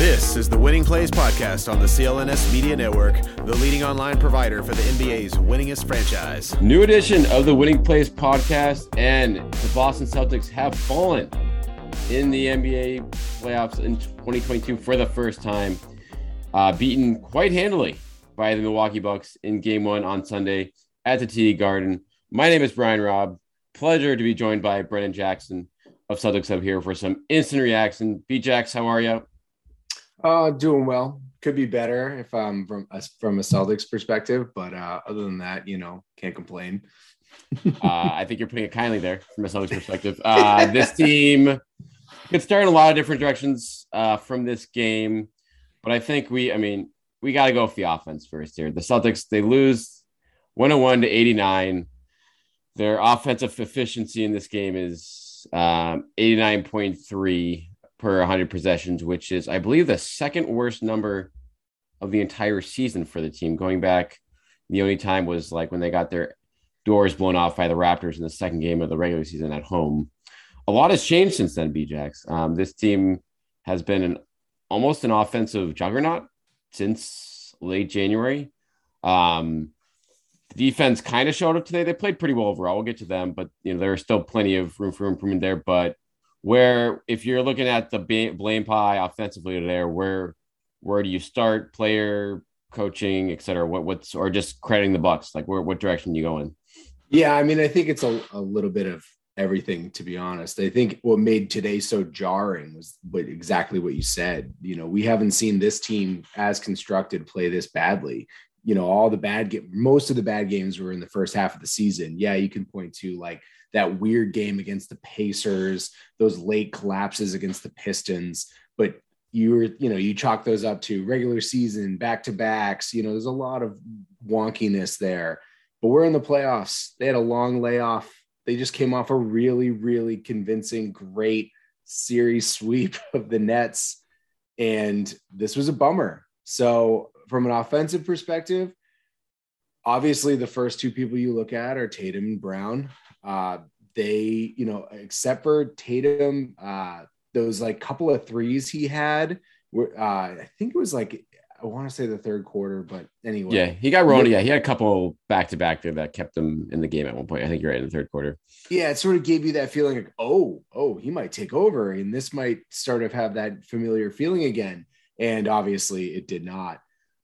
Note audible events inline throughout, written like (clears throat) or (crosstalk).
This is the Winning Plays Podcast on the CLNS Media Network, the leading online provider for the NBA's winningest franchise. New edition of the Winning Plays Podcast, and the Boston Celtics have fallen in the NBA playoffs in 2022 for the first time, uh, beaten quite handily by the Milwaukee Bucks in Game One on Sunday at the TD Garden. My name is Brian Robb. Pleasure to be joined by Brendan Jackson of Celtics Hub here for some instant reaction. B Jax, how are you? Uh, doing well. Could be better if I'm from a, from a Celtics perspective, but uh, other than that, you know, can't complain. (laughs) uh, I think you're putting it kindly there from a Celtics perspective. Uh, this team could start in a lot of different directions uh, from this game, but I think we, I mean, we got to go with the offense first here. The Celtics they lose 101 to 89. Their offensive efficiency in this game is um, 89.3 per 100 possessions, which is, I believe, the second worst number of the entire season for the team. Going back, the only time was like when they got their doors blown off by the Raptors in the second game of the regular season at home. A lot has changed since then, BJax. Um, this team has been an almost an offensive juggernaut since late January. Um, the defense kind of showed up today. They played pretty well overall. We'll get to them, but you know there is still plenty of room for improvement there. But where if you're looking at the blame pie offensively there, where where do you start player coaching, et cetera? What what's or just crediting the Bucks? Like where what direction you going? Yeah, I mean, I think it's a, a little bit of everything to be honest. I think what made today so jarring was what exactly what you said. You know, we haven't seen this team as constructed play this badly. You know, all the bad get most of the bad games were in the first half of the season. Yeah, you can point to like that weird game against the Pacers, those late collapses against the Pistons, but you were, you know, you chalk those up to regular season, back to backs. You know, there's a lot of wonkiness there. But we're in the playoffs. They had a long layoff. They just came off a really, really convincing, great series sweep (laughs) of the Nets. And this was a bummer. So, from an offensive perspective, obviously the first two people you look at are Tatum and Brown. Uh, they, you know, except for Tatum, uh, those like couple of threes he had, were, uh, I think it was like I want to say the third quarter, but anyway. Yeah, he got rolling. Yeah, he had a couple back to back there that kept him in the game at one point. I think you're right in the third quarter. Yeah, it sort of gave you that feeling like, oh, oh, he might take over, and this might sort of have that familiar feeling again. And obviously, it did not.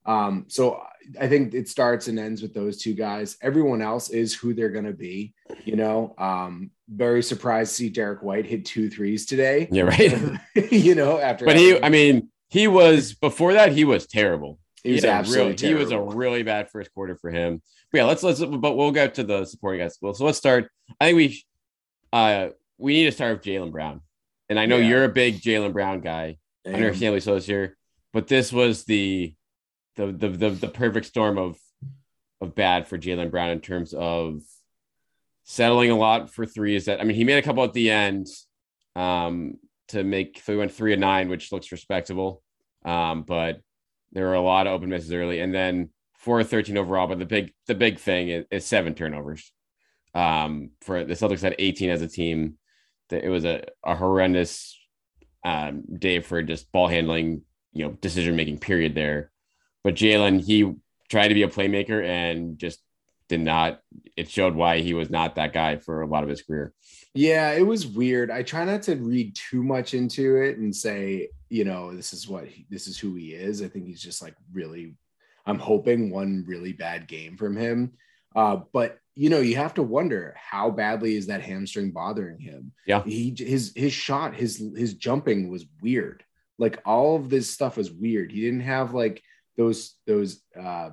Um, so I think it starts and ends with those two guys. Everyone else is who they're going to be. You know, um, very surprised to see Derrick White hit two threes today. Yeah, right. (laughs) you know, after but he, I mean, he was before that he was terrible. He was he absolutely really, He was a really bad first quarter for him. But yeah, let's let's but we'll get to the supporting guys. Well, so let's start. I think we uh we need to start with Jaylen Brown. And I know yeah. you're a big Jaylen Brown guy. Understand Understandably so this year. But this was the the the the, the perfect storm of of bad for Jaylen Brown in terms of settling a lot for threes. That I mean, he made a couple at the end um, to make. So he went three and nine, which looks respectable. Um, but there were a lot of open misses early, and then four thirteen overall. But the big the big thing is, is seven turnovers. Um, for the Celtics had 18 as a team. It was a, a horrendous um, day for just ball handling, you know, decision making period there. But Jaylen, he tried to be a playmaker and just did not. It showed why he was not that guy for a lot of his career. Yeah, it was weird. I try not to read too much into it and say, you know, this is what he, this is who he is. I think he's just like really. I'm hoping one really bad game from him. Uh, but you know, you have to wonder how badly is that hamstring bothering him? Yeah, he his his shot, his his jumping was weird. Like all of this stuff was weird. He didn't have like those those uh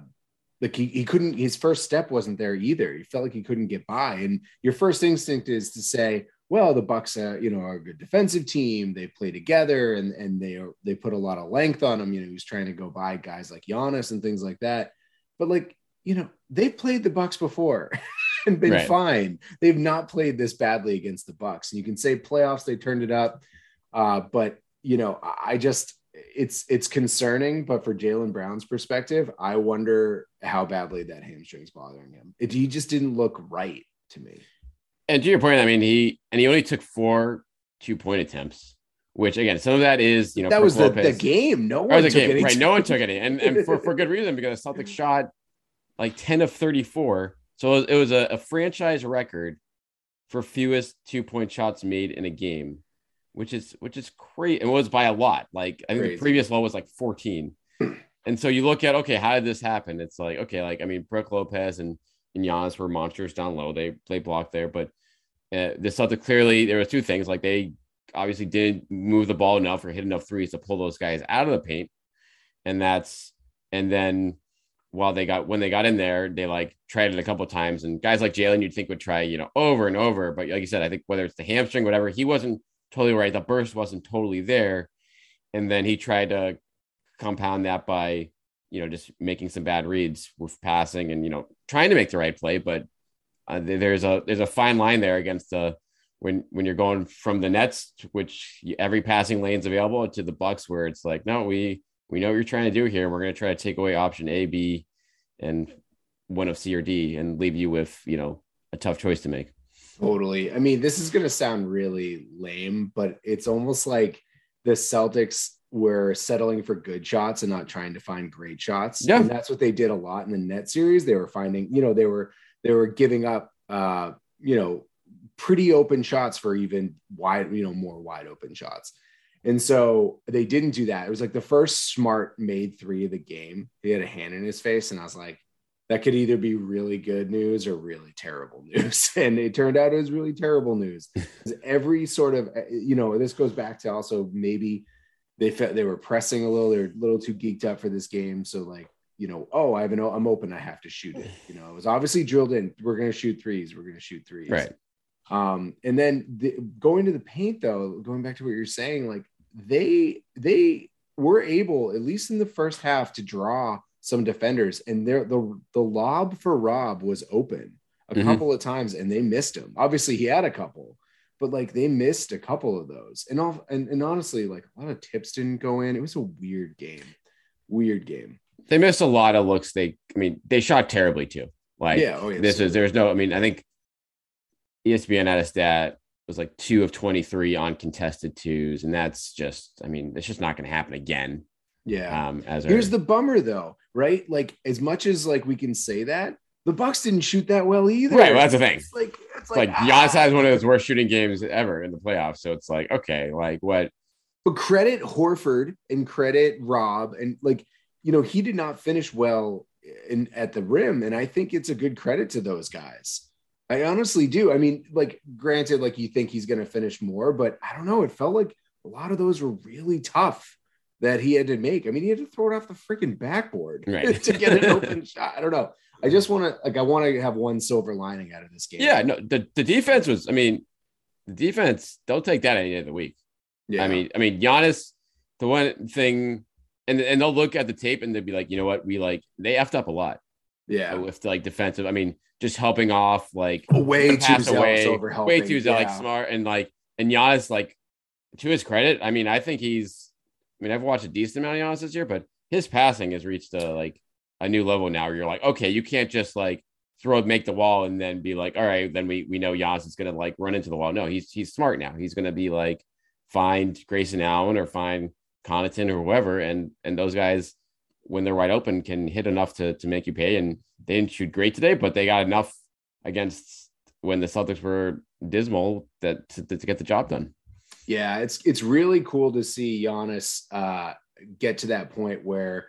like he, he couldn't his first step wasn't there either. He felt like he couldn't get by. And your first instinct is to say well the bucks uh, you know are a good defensive team. They play together and and they are they put a lot of length on him. You know he was trying to go by guys like Giannis and things like that. But like you know they've played the bucks before (laughs) and been right. fine. They've not played this badly against the bucks. And you can say playoffs they turned it up. Uh, but you know i just it's it's concerning, but for Jaylen Brown's perspective, I wonder how badly that hamstring's bothering him. It, he just didn't look right to me. And to your point, I mean, he and he only took four two point attempts, which again, some of that is you know that was the, the, game. No one the game, right? No one took any, and and for, for (laughs) good reason because Celtics shot like ten of thirty four, so it was, it was a, a franchise record for fewest two point shots made in a game which is which is crazy. It was by a lot. Like I think crazy. the previous low was like 14. (clears throat) and so you look at okay, how did this happen? It's like okay, like I mean, Brook Lopez and and Giannis were monsters down low. They they blocked there, but uh, this Celtic clearly there were two things. Like they obviously didn't move the ball enough or hit enough threes to pull those guys out of the paint, and that's and then while they got when they got in there, they like tried it a couple times. And guys like Jaylen, you'd think would try, you know, over and over. But like you said, I think whether it's the hamstring, whatever, he wasn't totally right. The burst wasn't totally there. And then he tried to compound that by, you know, just making some bad reads with passing and, you know, trying to make the right play. But uh, there's a there's a fine line there against the when when you're going from the Nets, which every passing lane's available, to the Bucks, where it's like, no, we we know what you're trying to do here. We're going to try to take away option A, B, and one of C or D, and leave you with you know a tough choice to make. Totally. I mean, this is going to sound really lame, but it's almost like the Celtics were settling for good shots and not trying to find great shots. Yeah. And that's what they did a lot in the net series. They were finding, you know, they were they were giving up uh, you know, pretty open shots for even wide, you know, more wide open shots. And so they didn't do that. It was like the first smart made three of the game. He had a hand in his face, and I was like, that could either be really good news or really terrible (laughs) news. And it turned out it was really terrible news. (laughs) Every sort of, you know, this goes back to also maybe they felt they were pressing a little, they're a little too geeked up for this game. So like, you know, oh, I have an, I'm open, I have to shoot it. You know, it was obviously drilled in. We're going to shoot threes. We're going to shoot threes. Right. Um, and then the, going to the paint though, going back to what you're saying, like they they were able, at least in the first half, to draw some defenders, and there the the lob for Rob was open a mm-hmm. couple of times, and they missed him. Obviously, he had a couple, but like they missed a couple of those. And all and, and honestly, like a lot of tips didn't go in. It was a weird game, weird game. They missed a lot of looks. They, I mean, they shot terribly too. Like, yeah, oh, yeah this is there's no. I mean, I think ESPN had a stat was like two of 23 on contested twos. And that's just, I mean, it's just not going to happen again. Yeah. Um, as here's our... the bummer though, right? Like as much as like we can say that, the Bucks didn't shoot that well either. Right, well, that's the thing. It's like it's like, like ah. Giannis has one of those worst shooting games ever in the playoffs. So it's like, okay, like what? But credit Horford and credit Rob and like you know he did not finish well in at the rim, and I think it's a good credit to those guys. I honestly do. I mean, like, granted, like you think he's going to finish more, but I don't know. It felt like a lot of those were really tough that he had to make. I mean, he had to throw it off the freaking backboard (laughs) right. to get an open (laughs) shot. I don't know. I just want to like I want to have one silver lining out of this game. Yeah, no, the, the defense was. I mean, the defense. Don't take that any day of the week. Yeah. I mean, I mean, Giannis. The one thing, and and they'll look at the tape and they'll be like, you know what, we like they effed up a lot. Yeah, with like defensive. I mean, just helping off like way too away, over helping. way too yeah. like smart and like and Giannis like to his credit. I mean, I think he's mean, I've watched a decent amount of Giannis this year, but his passing has reached a like a new level now. Where you're like, okay, you can't just like throw make the wall and then be like, all right, then we we know Giannis is gonna like run into the wall. No, he's he's smart now. He's gonna be like find Grayson Allen or find Connaughton or whoever, and and those guys when they're wide open can hit enough to to make you pay. And they didn't shoot great today, but they got enough against when the Celtics were dismal that to, to get the job done. Yeah, it's it's really cool to see Giannis uh, get to that point where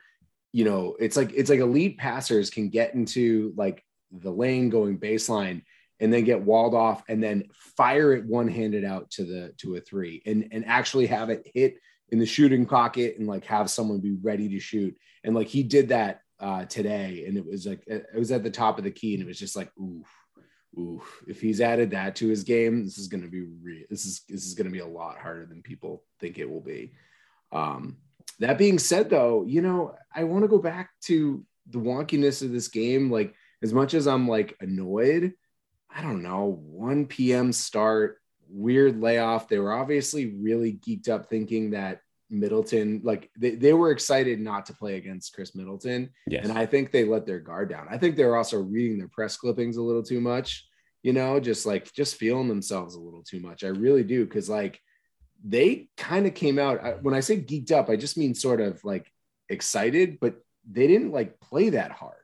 you know it's like it's like elite passers can get into like the lane going baseline and then get walled off and then fire it one handed out to the to a three and and actually have it hit in the shooting pocket and like have someone be ready to shoot. And like he did that uh today and it was like it was at the top of the key and it was just like ooh if he's added that to his game this is going to be real this is this is going to be a lot harder than people think it will be um that being said though you know i want to go back to the wonkiness of this game like as much as i'm like annoyed I don't know, 1 p.m. start, weird layoff. They were obviously really geeked up thinking that Middleton, like they, they were excited not to play against Khris Middleton. Yes. And I think they let their guard down. I think they were also reading their press clippings a little too much, you know, just like just feeling themselves a little too much. I really do. Cause like they kind of came out when I say geeked up, I just mean sort of like excited, but they didn't like play that hard.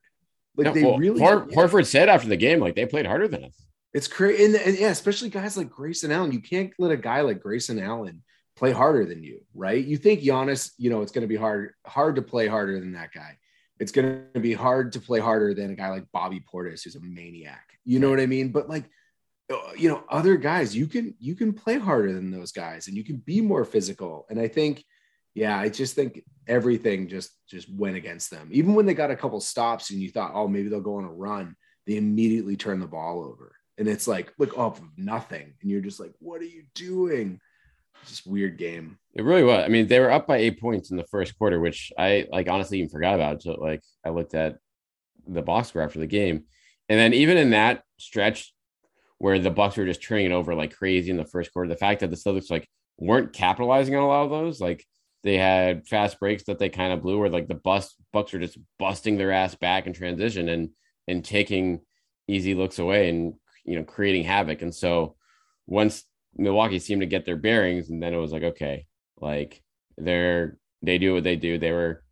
Like no, they well, really Hor- yeah. Horford said after the game, like they played harder than us. It's crazy, and, and, yeah, especially guys like Grayson Allen. You can't let a guy like Grayson Allen play harder than you, right? You think Giannis, you know, it's going to be hard hard to play harder than that guy. It's going to be hard to play harder than a guy like Bobby Portis, who's a maniac. You know what I mean? But like, uh, you know, other guys, you can you can play harder than those guys, and you can be more physical. And I think yeah, I just think everything just just went against them. Even when they got a couple stops and you thought, oh, maybe they'll go on a run, they immediately turn the ball over. And it's like, look off of nothing. And you're just like, what are you doing? Just weird game. It really was. I mean, they were up by eight points in the first quarter, which I like honestly even forgot about. So like I looked at the box score after the game. And then even in that stretch where the Bucks were just turning it over like crazy in the first quarter, the fact that the Celtics like weren't capitalizing on a lot of those, like they had fast breaks that they kind of blew where like the bus bucks are just busting their ass back in transition and and taking easy looks away and you know creating havoc and so once milwaukee seemed to get their bearings and then it was like okay like they're they do what they do they were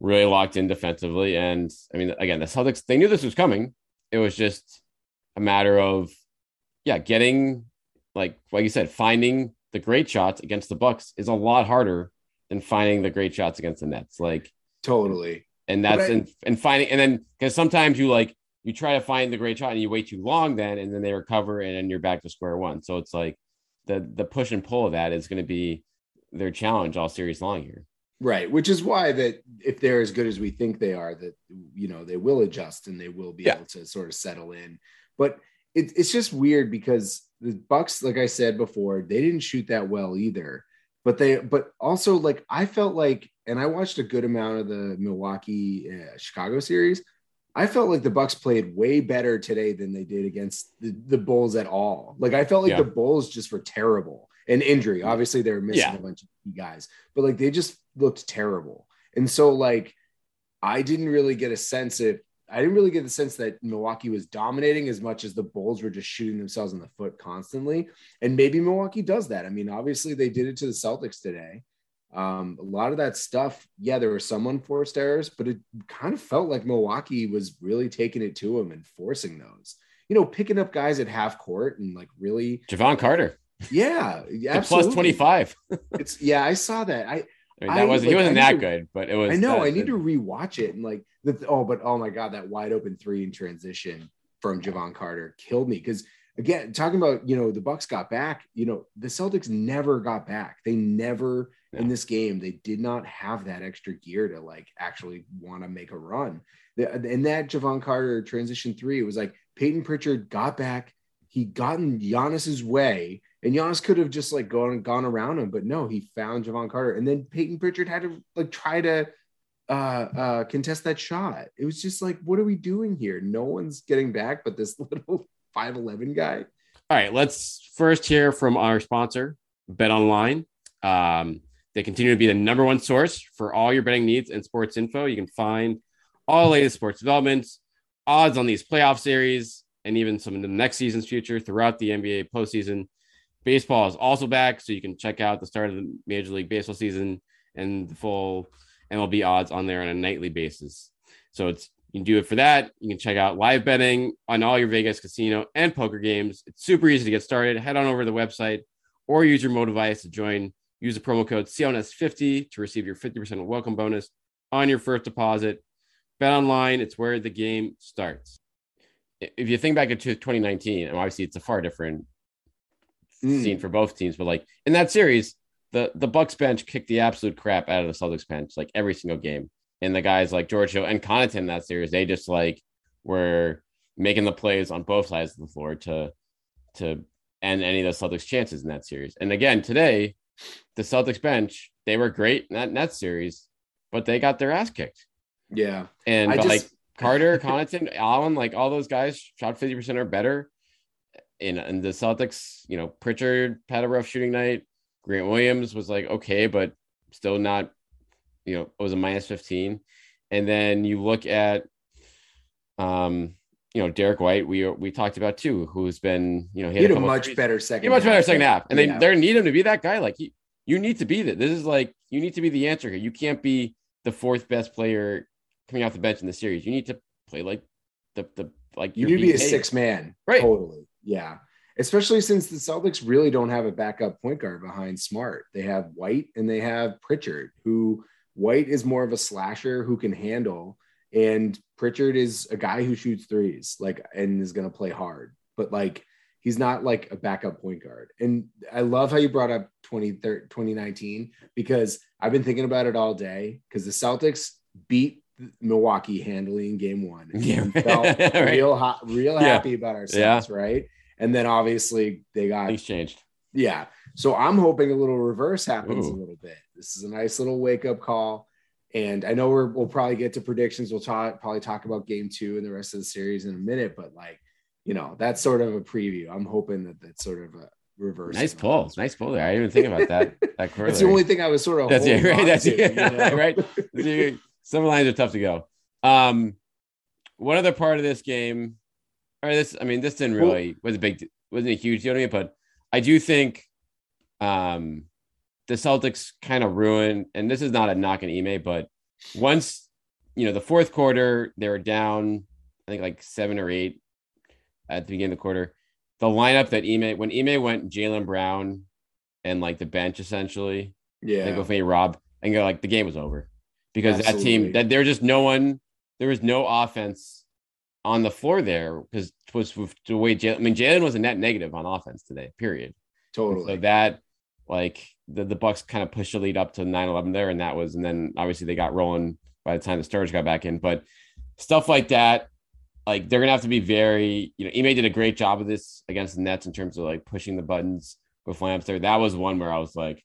really locked in defensively and i mean again the celtics they knew this was coming it was just a matter of yeah getting like like you said finding the great shots against the bucks is a lot harder than finding the great shots against the Nets. Like totally. And that's I, and, and finding and then because sometimes you like you try to find the great shot and you wait too long then and then they recover and then you're back to square one. So it's like the the push and pull of that is going to be their challenge all series long here. Right, which is why that if they're as good as we think they are, that you know they will adjust and they will be yeah. able to sort of settle in. But it, it's just weird because the Bucks, like I said before, they didn't shoot that well either but they but also like I felt like and I watched a good amount of the Milwaukee uh, Chicago series. I felt like the Bucks played way better today than they did against the, the Bulls at all. Like I felt like yeah. the Bulls just were terrible and injury. Obviously, they were missing yeah. a bunch of guys, but like they just looked terrible. And so like I didn't really get a sense of I didn't really get the sense that Milwaukee was dominating as much as the Bulls were just shooting themselves in the foot constantly. And maybe Milwaukee does that. I mean, obviously they did it to the Celtics today. Um, a lot of that stuff, yeah, there were some unforced errors, but it kind of felt like Milwaukee was really taking it to him and forcing those. You know, picking up guys at half court and like really Jevon Carter. Yeah, (laughs) absolutely. plus 25. (laughs) it's yeah, I saw that. I I mean, that wasn't like, he wasn't that to, good, but it was. I know. I need to rewatch it and like the oh, but oh my god, that wide open three in transition from Jevon Carter killed me because again, talking about you know the Bucks got back, you know the Celtics never got back. They never yeah. in this game they did not have that extra gear to like actually want to make a run. And that Jevon Carter transition three, it was like Payton Pritchard got back, he got in Giannis's way and Giannis could have just like gone gone around him, but no, he found Jevon Carter, and then Payton Pritchard had to like try to uh, uh, contest that shot. It was just like, what are we doing here? No one's getting back, but this (laughs) little five eleven guy. All right, let's first hear from our sponsor, Bet Online. Um, they continue to be the number one source for all your betting needs and sports info. You can find all the latest sports developments, odds on these playoff series, and even some of the next season's future throughout the NBA postseason. Baseball is also back, so you can check out the start of the Major League Baseball season and the full MLB odds on there on a nightly basis. So it's you can do it for that. You can check out live betting on all your Vegas casino and poker games. It's super easy to get started. Head on over to the website or use your mobile device to join. Use the promo code CLNS50 to receive your 50% welcome bonus on your first deposit. Bet online, it's where the game starts. If you think back to 2019, and obviously it's a far different Mm. scene for both teams, but like in that series, the the Bucks bench kicked the absolute crap out of the Celtics bench, like every single game. And the guys like George Hill and Connaughton in that series, they just like were making the plays on both sides of the floor to to end any of the Celtics chances in that series. And again, today, the Celtics bench, they were great in that, series, but they got their ass kicked. Yeah. And but, just- like Carter, Connaughton, (laughs) Allen, like all those guys shot 50% or better. In, in the Celtics, you know, Pritchard had a rough shooting night. Grant Williams was like, okay, but still not, you know, it was a minus 15. And then you look at um, you know, Derrick White, we we talked about too, who's been, you know, He had a couple much threes. better second. He had a much better half. second half. And Yeah. they they need him to be that guy. Like you, you need to be that. This is like you need to be the answer here. You can't be the fourth best player coming off the bench in the series. You need to play like the the like You need to be a six man. Right. Totally. Yeah. Especially since the Celtics really don't have a backup point guard behind Smart. They have White and they have Pritchard, who White is more of a slasher who can handle, and Pritchard is a guy who shoots threes, like, and is going to play hard. But like, he's not like a backup point guard. And I love how you brought up 20, 2019 because I've been thinking about it all day because the Celtics beat Milwaukee handily in game one. And Yeah, we felt (laughs) right. real hot, real Yeah. happy about ourselves, right? And then obviously they got Things changed. Yeah. So I'm hoping a little reverse happens a little bit. This is a nice little wake up call. And I know we're, we'll probably get to predictions. We'll talk probably talk about game two and the rest of the series in a minute, but like, you know, that's sort of a preview. I'm hoping that that's sort of a reverse. Nice pull. Nice pull there. I didn't even think about that. (laughs) That That's the only thing I was sort of That's it, right? That's to, it, you know? (laughs) right. Some lines are tough to go. Um, one other part of this game, or this, I mean, this didn't really was a big, wasn't a huge deal to me, but I do think, um, the Celtics kind of ruined, and this is not a knock on Ime, but once you know the fourth quarter, they were down, I think like seven or eight at the beginning of the quarter. The lineup that Ime, when Ime went Jaylen Brown and like the bench essentially, Yeah. and go for me, Rob, and go like the game was over because that team that there was just no one, there was no offense on the floor there because it was with the way Jaylen. I mean, Jaylen was a net negative on offense today. Period. totally. So that like the the Bucks kind of pushed the lead up to 9-11 there, and that was, and then obviously they got rolling by the time the Stars got back in. But stuff like that, like they're gonna have to be very, you know, Ime did a great job of this against the Nets in terms of like pushing the buttons with lamps there. That was one where I was like,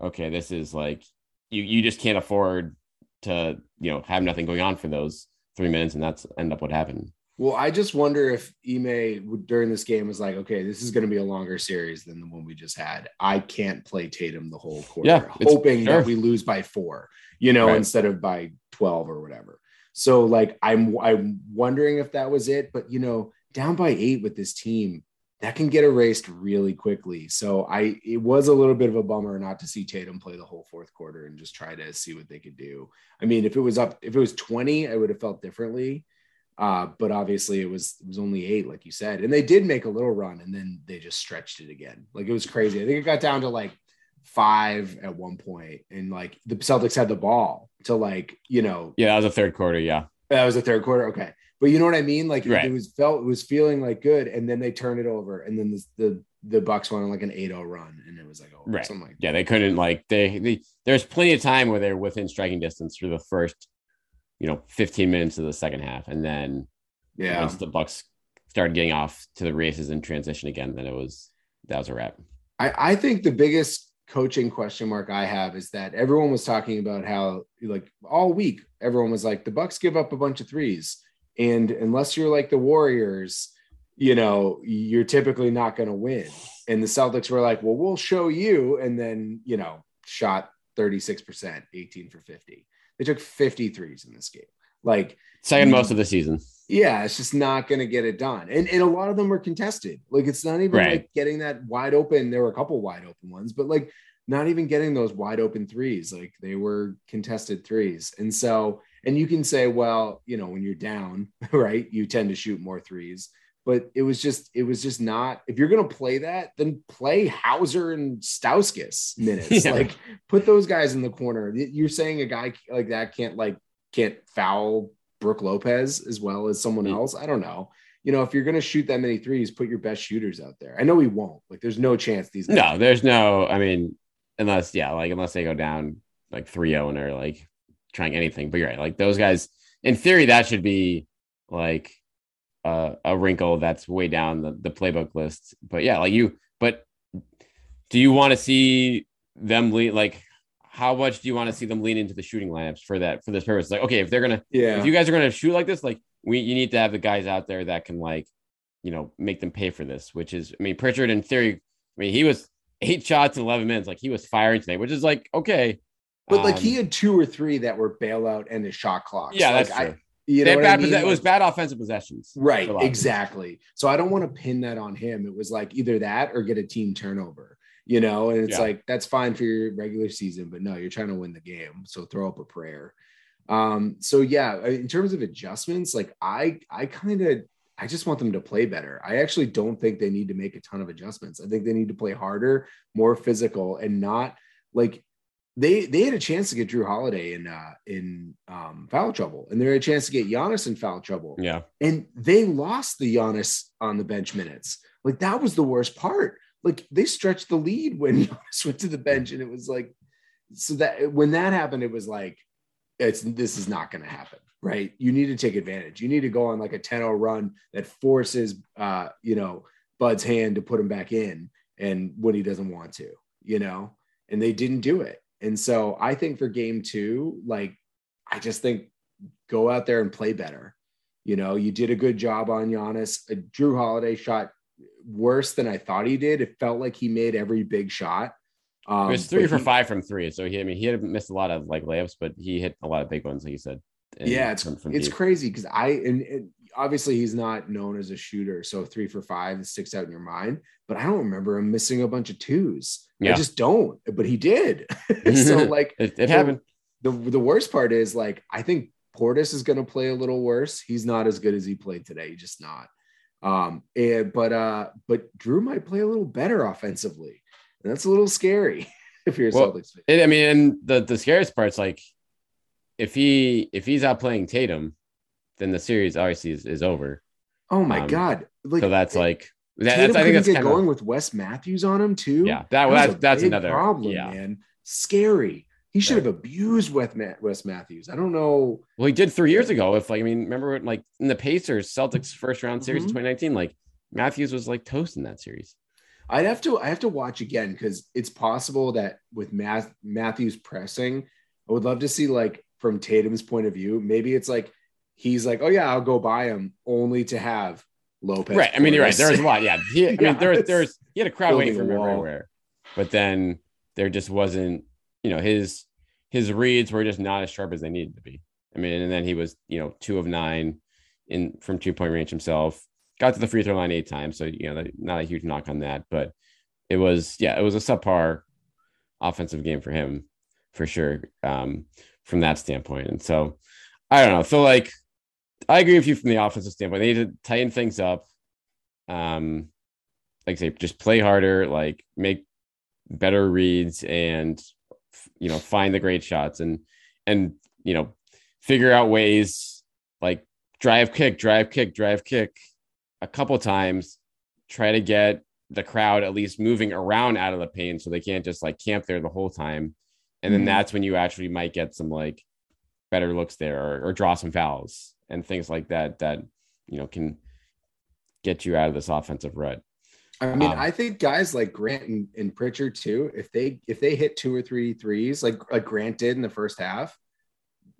okay, this is like you you just can't afford to, you know, have nothing going on for those three minutes, and that's end up what happened. Well, I just wonder if Ime during this game was like, okay, this is going to be a longer series than the one we just had. I can't play Tatum the whole quarter, Yeah, hoping sure. that we lose by four, you know, Right. instead of by 12 or whatever. So like, I'm, I'm wondering if that was it, but you know, down by eight with this team, that can get erased really quickly. So I, it was a little bit of a bummer not to see Tatum play the whole fourth quarter and just try to see what they could do. I mean, if it was up, if it was 20, I would have felt differently. Uh, but obviously it was it was only eight, like you said, and they did make a little run, and then they just stretched it again. Like it was crazy. I think it got down to like five at one point, and like the Celtics had the ball to like you know Yeah, that was a third quarter. Yeah, that was a third quarter. Okay, but you know what I mean? Like Right. it was felt it was feeling like good, and then they turned it over, and then the the, the Bucks went on like an 8-0 run, and it was like oh Right. something like yeah, they couldn't like they, they there's plenty of time where they're within striking distance through the first, you know, 15 minutes of the second half, and then yeah. once the Bucks started getting off to the races and transition again, then it was that was a wrap. I, I think the biggest coaching question mark I have is that everyone was talking about how like all week everyone was like the Bucks give up a bunch of threes and unless you're like the Warriors, you know, you're typically not going to win. And the Celtics were like, "Well, we'll show you." And then, you know, shot 36%, 18 for 50. They took 53s in this game. Like Second most of the season. yeah, it's just not going to get it done. And, and a lot of them were contested. Like it's not even Right. like getting that wide open. There were a couple wide open ones, but like not even getting those wide open threes. Like they were contested threes. And so, and you can say, well, you know, when you're down, (laughs) right, you tend to shoot more threes. But it was just, it was just not. If you're gonna play that, then play Hauser and Stauskas (laughs) minutes. yeah. Like put those guys in the corner. You're saying a guy like that can't like can't foul Brook Lopez as well as someone mm. else. I don't know. You know, if you're going to shoot that many threes, put your best shooters out there. I know he won't. Like, there's no chance these. No, there's no. I mean, unless yeah, like unless they go down like 3-0 or like trying anything. But you're right. Like those guys, in theory, that should be like uh, a wrinkle that's way down the, the playbook list. But yeah, like you. But do you want to see them lead? Like how much do you want to see them lean into the shooting lineups for that for this purpose? Like, okay, if they're gonna, yeah, if you guys are gonna shoot like this, like we, you need to have the guys out there that can like, you know, make them pay for this. Which is, I mean, Pritchard in theory, I mean, he was eight shots in eleven minutes, like he was firing today, which is like okay, but like he um, had two or three that were bailout and his shot clock. Yeah, like, that's true. I, you know bad, I mean? It was bad offensive possessions. Right. Exactly. So I don't want to pin that on him. It was like either that or get a team turnover you know, and it's yeah. like that's fine for your regular season, but no, you're trying to win the game. So throw up a prayer. Um, so yeah, in terms of adjustments, like I I kind of I just want them to play better. I actually don't think they need to make a ton of adjustments. I think they need to play harder, more physical, and not like they they had a chance to get Jrue Holiday in uh in um foul trouble, and they had a chance to get Giannis in foul trouble. Yeah, and they lost the Giannis on the bench minutes. Like that was the worst part like they stretched the lead when (laughs) Giannis went to the bench, and it was like, so that when that happened, it was like, it's this is not going to happen, right? You need to take advantage. You need to go on like a 10-0 run that forces, uh, you know, Bud's hand to put him back in, and when he doesn't want to, you know, and they didn't do it. And so I think for game two, like I just think go out there and play better. You know, you did a good job on Giannis. Jrue Holiday shot worse than I thought he did. It felt like he made every big shot. Um, it was three for he, five from three. So he, I mean, he had missed a lot of like layups, but he hit a lot of big ones, like you said. yeah, it's from, from it's deep. crazy because I and, and, obviously he's not known as a shooter, so three for five sticks out in your mind. But I don't remember him missing a bunch of twos. Yeah. I just don't. But he did. (laughs) (laughs) so like it, it happened. The the worst part is like I think Portis is going to play a little worse. He's not as good as he played today. He's just not. Um, and but uh, but Jrue might play a little better offensively. And that's a little scary (laughs) if you're a well, Celtics fan. It, I mean, and the the scariest part's like if he if he's out playing Tatum, then the series obviously is, is over. Oh my um, god! Like, so that's like that, Tatum that's, I think that's get going of, with Wes Matthews on him too. Yeah, that, that that's, that's another problem, yeah. man. Scary. He should have abused Wes, Wes Matthews. I don't know. Well, he did three years ago. If like, I mean, remember like in the Pacers Celtics first round series mm-hmm. in 2019, like Matthews was like toast in that series. I'd have to I have to watch again because it's possible that with Math, Matthews pressing, I would love to see like from Tatum's point of view. Maybe it's like he's like, oh yeah, I'll go buy him, only to have Lopez. Right. I mean, you're right. There's a lot. Yeah. He, I mean, there, there's he had a crowd waiting for him everywhere, but then there just wasn't you know his his reads were just not as sharp as they needed to be. I mean, and then he was you know two of nine in from two point range himself. Got to the free throw line eight times, so you know not a huge knock on that, but it was yeah it was a subpar offensive game for him for sure um, from that standpoint. And so I don't know. So like I agree with you from the offensive standpoint. They need to tighten things up. Um, like I say, just play harder, like make better reads and you know find the great shots and and you know figure out ways like drive kick drive kick drive kick a couple times try to get the crowd at least moving around out of the paint so they can't just like camp there the whole time and then mm-hmm. that's when you actually might get some like better looks there or, or draw some fouls and things like that that you know can get you out of this offensive rut I mean, um, I think guys like Grant and, and, Pritchard too, if they if they hit two or three threes, like like Grant did in the first half,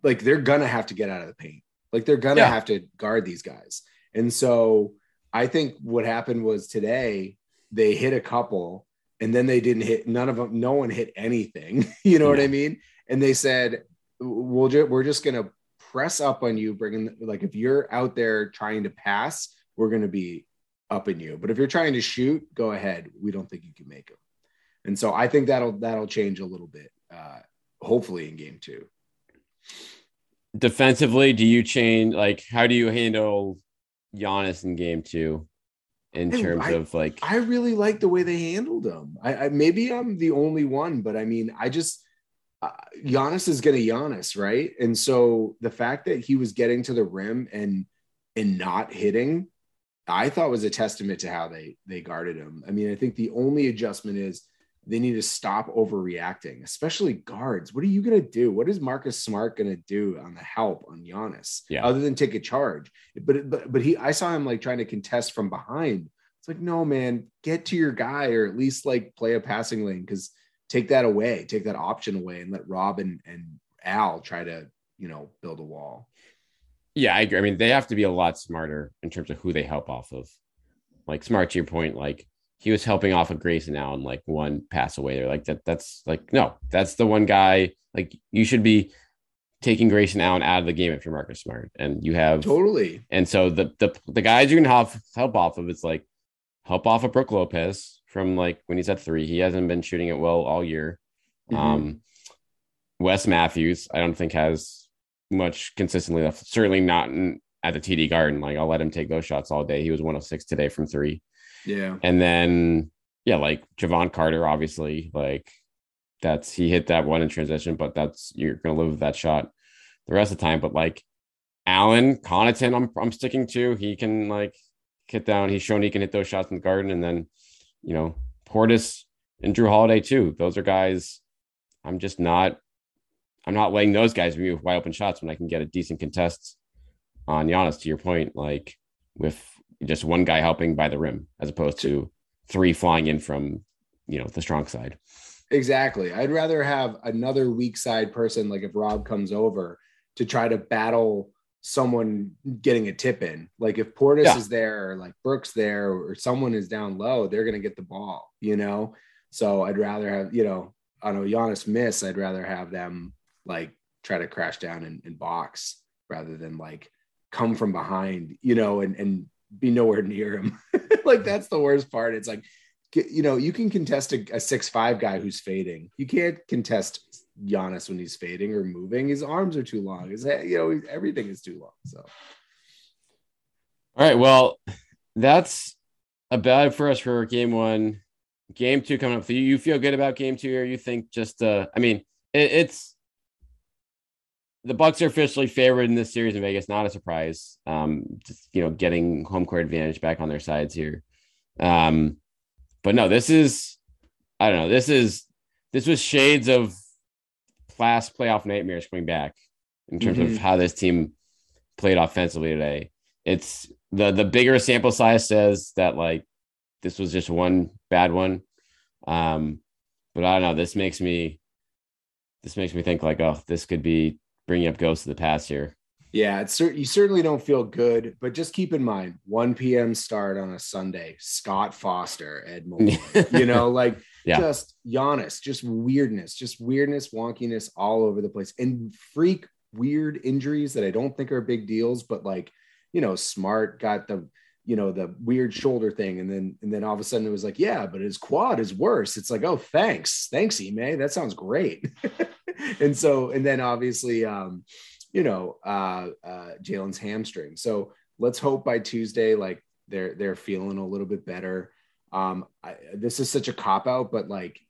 like they're gonna have to get out of the paint. Like they're gonna yeah. have to guard these guys. And so I think what happened was today they hit a couple and then they didn't hit none of them, no one hit anything. (laughs) you know yeah. what I mean? And they said, we'll ju- we're just gonna press up on you, bringing like if you're out there trying to pass, we're gonna be up in you. But if you're trying to shoot, go ahead. We don't think you can make them. And so I think that'll that'll change a little bit, uh, hopefully in game two. Defensively, do you change like how do you handle Giannis in game two in terms I, of like I really like the way they handled him. I, I maybe I'm the only one, but I mean, I just uh, Giannis is going to Giannis, right? And so the fact that he was getting to the rim and and not hitting, I thought was a testament to how they they guarded him. I mean, I think the only adjustment is they need to stop overreacting, especially guards. What are you going to do? What is Marcus Smart going to do on the help on Giannis, Yeah. other than take a charge? But but but he, I saw him like trying to contest from behind. It's like, no, man, get to your guy, or at least like play a passing lane because take that away, take that option away, and let Rob and, and Al try to you know build a wall. Yeah, I agree. I mean, they have to be a lot smarter in terms of who they help off of. Like smart to your point, like he was helping off of Grayson Allen like one pass away. They're like that. That's like no, that's the one guy. Like you should be taking Grayson Allen out of the game if you're Marcus Smart, and you have Totally. And so the the the guys you can help help off of it's like help off of Brook Lopez from like when he's at three. He hasn't been shooting it well all year. Mhm. Um, Wes Matthews, I don't think has much consistently left. Certainly not in, at the TD Garden. Like I'll let him take those shots all day. He was one of six today from three. Yeah. And then yeah, like Jevon Carter, obviously, like that's he hit that one in transition, but that's you're gonna live with that shot the rest of the time. But like Allen Connaughton, I'm I'm sticking to. He can like hit down. He's shown he can hit those shots in the garden, and then you know Portis and Jrue Holiday too. Those are guys. I'm just not. I'm not letting those guys be wide open shots when I can get a decent contest on Giannis. To your point, like with just one guy helping by the rim as opposed to three flying in from you know the strong side. Exactly. I'd rather have another weak side person, like if Rob comes over to try to battle someone getting a tip in. Like if Portis Yeah. is there or like Brook's there or someone is down low, they're going to get the ball, you know? So I'd rather have, you know, on a Giannis miss, I'd rather have them like try to crash down and, and box rather than like come from behind, you know, and, and be nowhere (laughs) near him. (laughs) like that's the worst part. It's like, you know, you can contest a, a six five guy who's fading. You can't contest Giannis when he's fading or moving. His arms are too long. His head, you know, everything is too long. So All right. Well, that's about it for us for game one. Game two coming up. So you, you feel good about game two, or you think just uh I mean, it, it's the Bucks are officially favored in this series in Vegas. Not a surprise. Um, just you know, getting home court advantage back on their sides here. Um, but no, this is I don't know. This is this was shades of past playoff nightmares coming back in terms Mhm. of how this team played offensively today. It's the the bigger sample size says that like this was just one bad one. Um, but I don't know. This makes me this makes me think like, oh, this could be bringing up ghosts of the past here. yeah, it's you certainly don't feel good, but just keep in mind 1 p.m. start on a Sunday. Scott Foster, Ed Malloy, (laughs) you know, like Yeah. just Giannis, just weirdness, just weirdness, wonkiness all over the place, and freak weird injuries that I don't think are big deals, but like, you know, Smart got the, you know, the weird shoulder thing, and then and then all of a sudden it was like, yeah, but his quad is worse. It's like, oh, thanks, thanks, Ime, that sounds great. (laughs) and so, and then obviously, um, you know, uh, uh, Jaylen's hamstring. So let's hope by Tuesday, like they're they're feeling a little bit better. Um, I, this is such a cop out, but like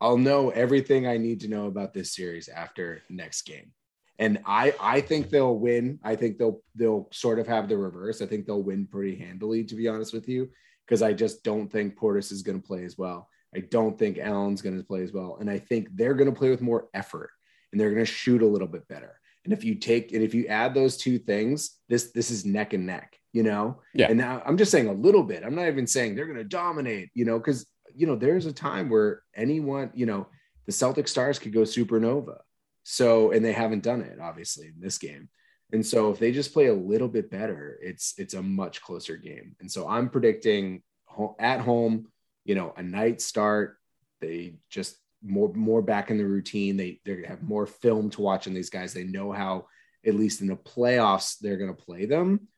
I'll know everything I need to know about this series after next game. And I I think they'll win. I think they'll they'll sort of have the reverse. I think they'll win pretty handily, to be honest with you, because I just don't think Portis is going to play as well. I don't think Allen's going to play as well, and I think they're going to play with more effort and they're going to shoot a little bit better. And if you take and if you add those two things, this this is neck and neck, you know. Yeah. And now I'm just saying a little bit. I'm not even saying they're going to dominate, you know, because you know there's a time where anyone, you know, the Celtic Stars could go supernova. So and they haven't done it obviously in this game. And so if they just play a little bit better, it's it's a much closer game. And so I'm predicting at home, you know, a night start. They just more more back in the routine. They they have more film to watch on these guys. They know how at least in the playoffs they're going to play them.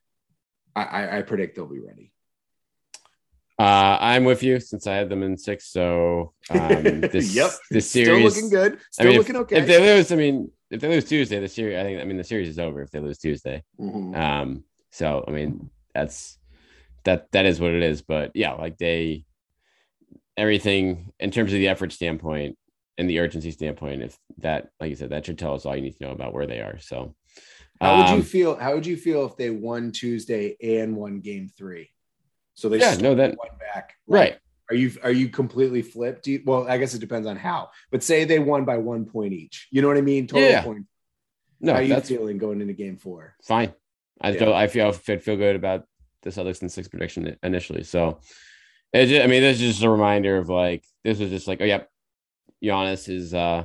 I, I, I predict they'll be ready. Uh, I'm with you since I had them in six. So um, (laughs) this, yep, this still looking good. I Still mean, looking if, okay. If they lose, I mean, if they lose Tuesday, the series, I think, I mean, the series is over if they lose Tuesday. Mhm. Um, so I mean, that's that that is what it is. But yeah, like they everything in terms of the effort standpoint and the urgency standpoint, if that, like you said, that should tell us all you need to know about where they are. So How would you um, feel? How would you feel if they won Tuesday and won Game Three? So they Yeah, no, that- one back. right. Are you are you completely flipped? You, well, I guess it depends on how. But say they won by one point each. You know what I mean? Total Yeah. points. No, how are you feeling going into Game Four? fine. I Yeah. feel I feel I feel good about this Celtics and six prediction initially. So just, I mean, this is just a reminder of like this was just like, oh yep, Giannis is uh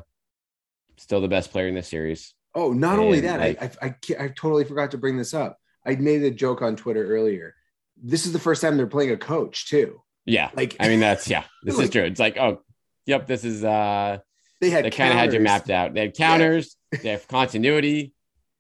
still the best player in this series. Oh, not only that, like- I, I I I totally forgot to bring this up. I made a joke on Twitter earlier. This is the first time they're playing a coach too. Yeah. Like I mean, that's yeah, (laughs) this is true. It's like, oh, yep, this is uh they had they kind of had you mapped out. They have counters, they have continuity,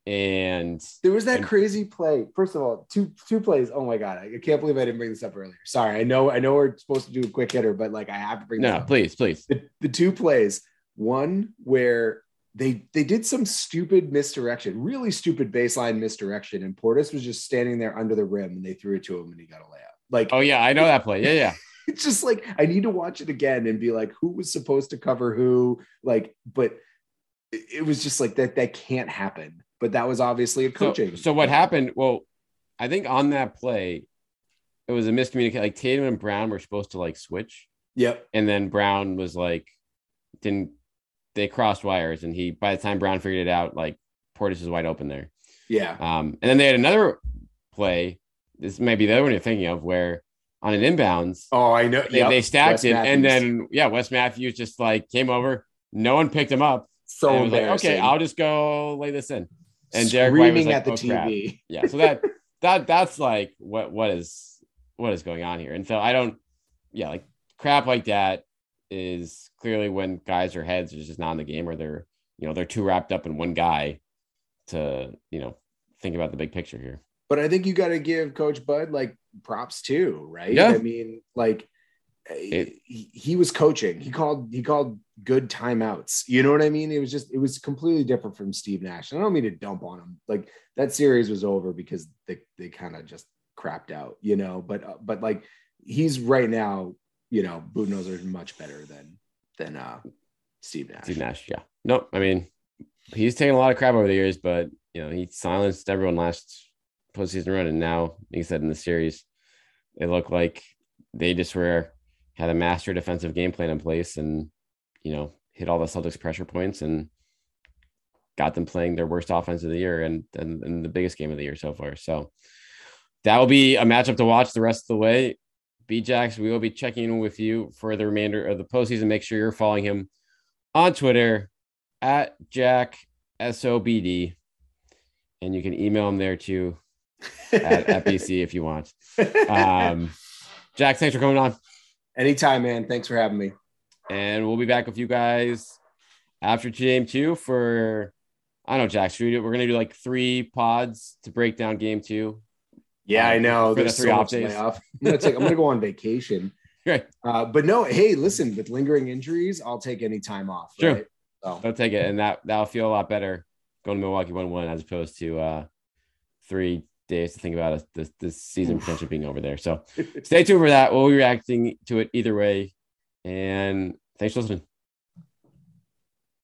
and (laughs) There was that And- crazy play. First of all, two two plays. Oh my god, I can't believe I didn't bring this up earlier. Sorry, I know I know we're supposed to do a quick hitter, but like I have to bring this no, up. please, please. The, the two plays. One where they they did some stupid misdirection, really stupid baseline misdirection, and Portis was just standing there under the rim, and they threw it to him, and he got a layup. Like Oh yeah, I know that play. Yeah, yeah. (laughs) it's just like I need to watch it again and be like, who was supposed to cover who? Like, but it, was just like that. That can't happen. But that was obviously a So, coaching. so what happened? Well, I think on that play, it was a miscommunication. Like Tatum and Brown were supposed to like switch, Yep. and then Brown was like, didn't they crossed wires? And he, by the time Brown figured it out, like Portis is wide open there. Yeah. Um, and then they had another play. This might be the other one you're thinking of, where on an inbounds, Oh, I know. they, Yep. they stacked it, and then yeah, Wes Matthews just like came over. No one picked him up. so was like, okay, I'll just go lay this in. And Derrick was screaming like, at the "Oh, crap." Yeah, so that (laughs) that that's like what what is what is going on here. And so I don't, yeah, like crap like that is clearly when guys are heads are just not in the game, or they're you know they're too wrapped up in one guy to you know think about the big picture here. But I think you got to give Coach Bud like props too, right? Yeah. I mean, like It- he, he was coaching. He called he called good timeouts. You know what I mean? It was just it was completely different from Steve Nash. And I don't mean to dump on him. Like that series was over because they they kind of just crapped out, you know. But uh, but like he's right now, you know, Budenholzer is much better than than uh Steve Nash. Steve Nash, yeah, no, I mean he's taken a lot of crap over the years, but you know he silenced everyone last postseason run, and now, like you said in the series, it looked like they just were had a master defensive game plan in place, and you know hit all the Celtics pressure points and got them playing their worst offense of the year and and, and the biggest game of the year so far. So that will be a matchup to watch the rest of the way. B Jacks, we will be checking in with you for the remainder of the postseason. Make sure you're following him on Twitter at Jack SOBD. And you can email him there too at, (laughs) at BC if you want. Um, Jack, thanks for coming on. Anytime, man. Thanks for having me. And we'll be back with you guys after game two for, I don't know, Jack, should we do, we're going to do like three pods to break down game two. Yeah, I Um, know. for the There's three so off days. (laughs) I'm gonna take. I'm gonna go on vacation. (laughs) Right. Uh, but no, hey, listen. With lingering injuries, I'll take any time off. Sure. Right? So, I'll take it. And that, that'll feel a lot better going to Milwaukee 1 1 as opposed to uh, three days to think about it, this, this season potentially being over there. So (laughs) stay tuned for that. We'll be reacting to it either way. And thanks for listening.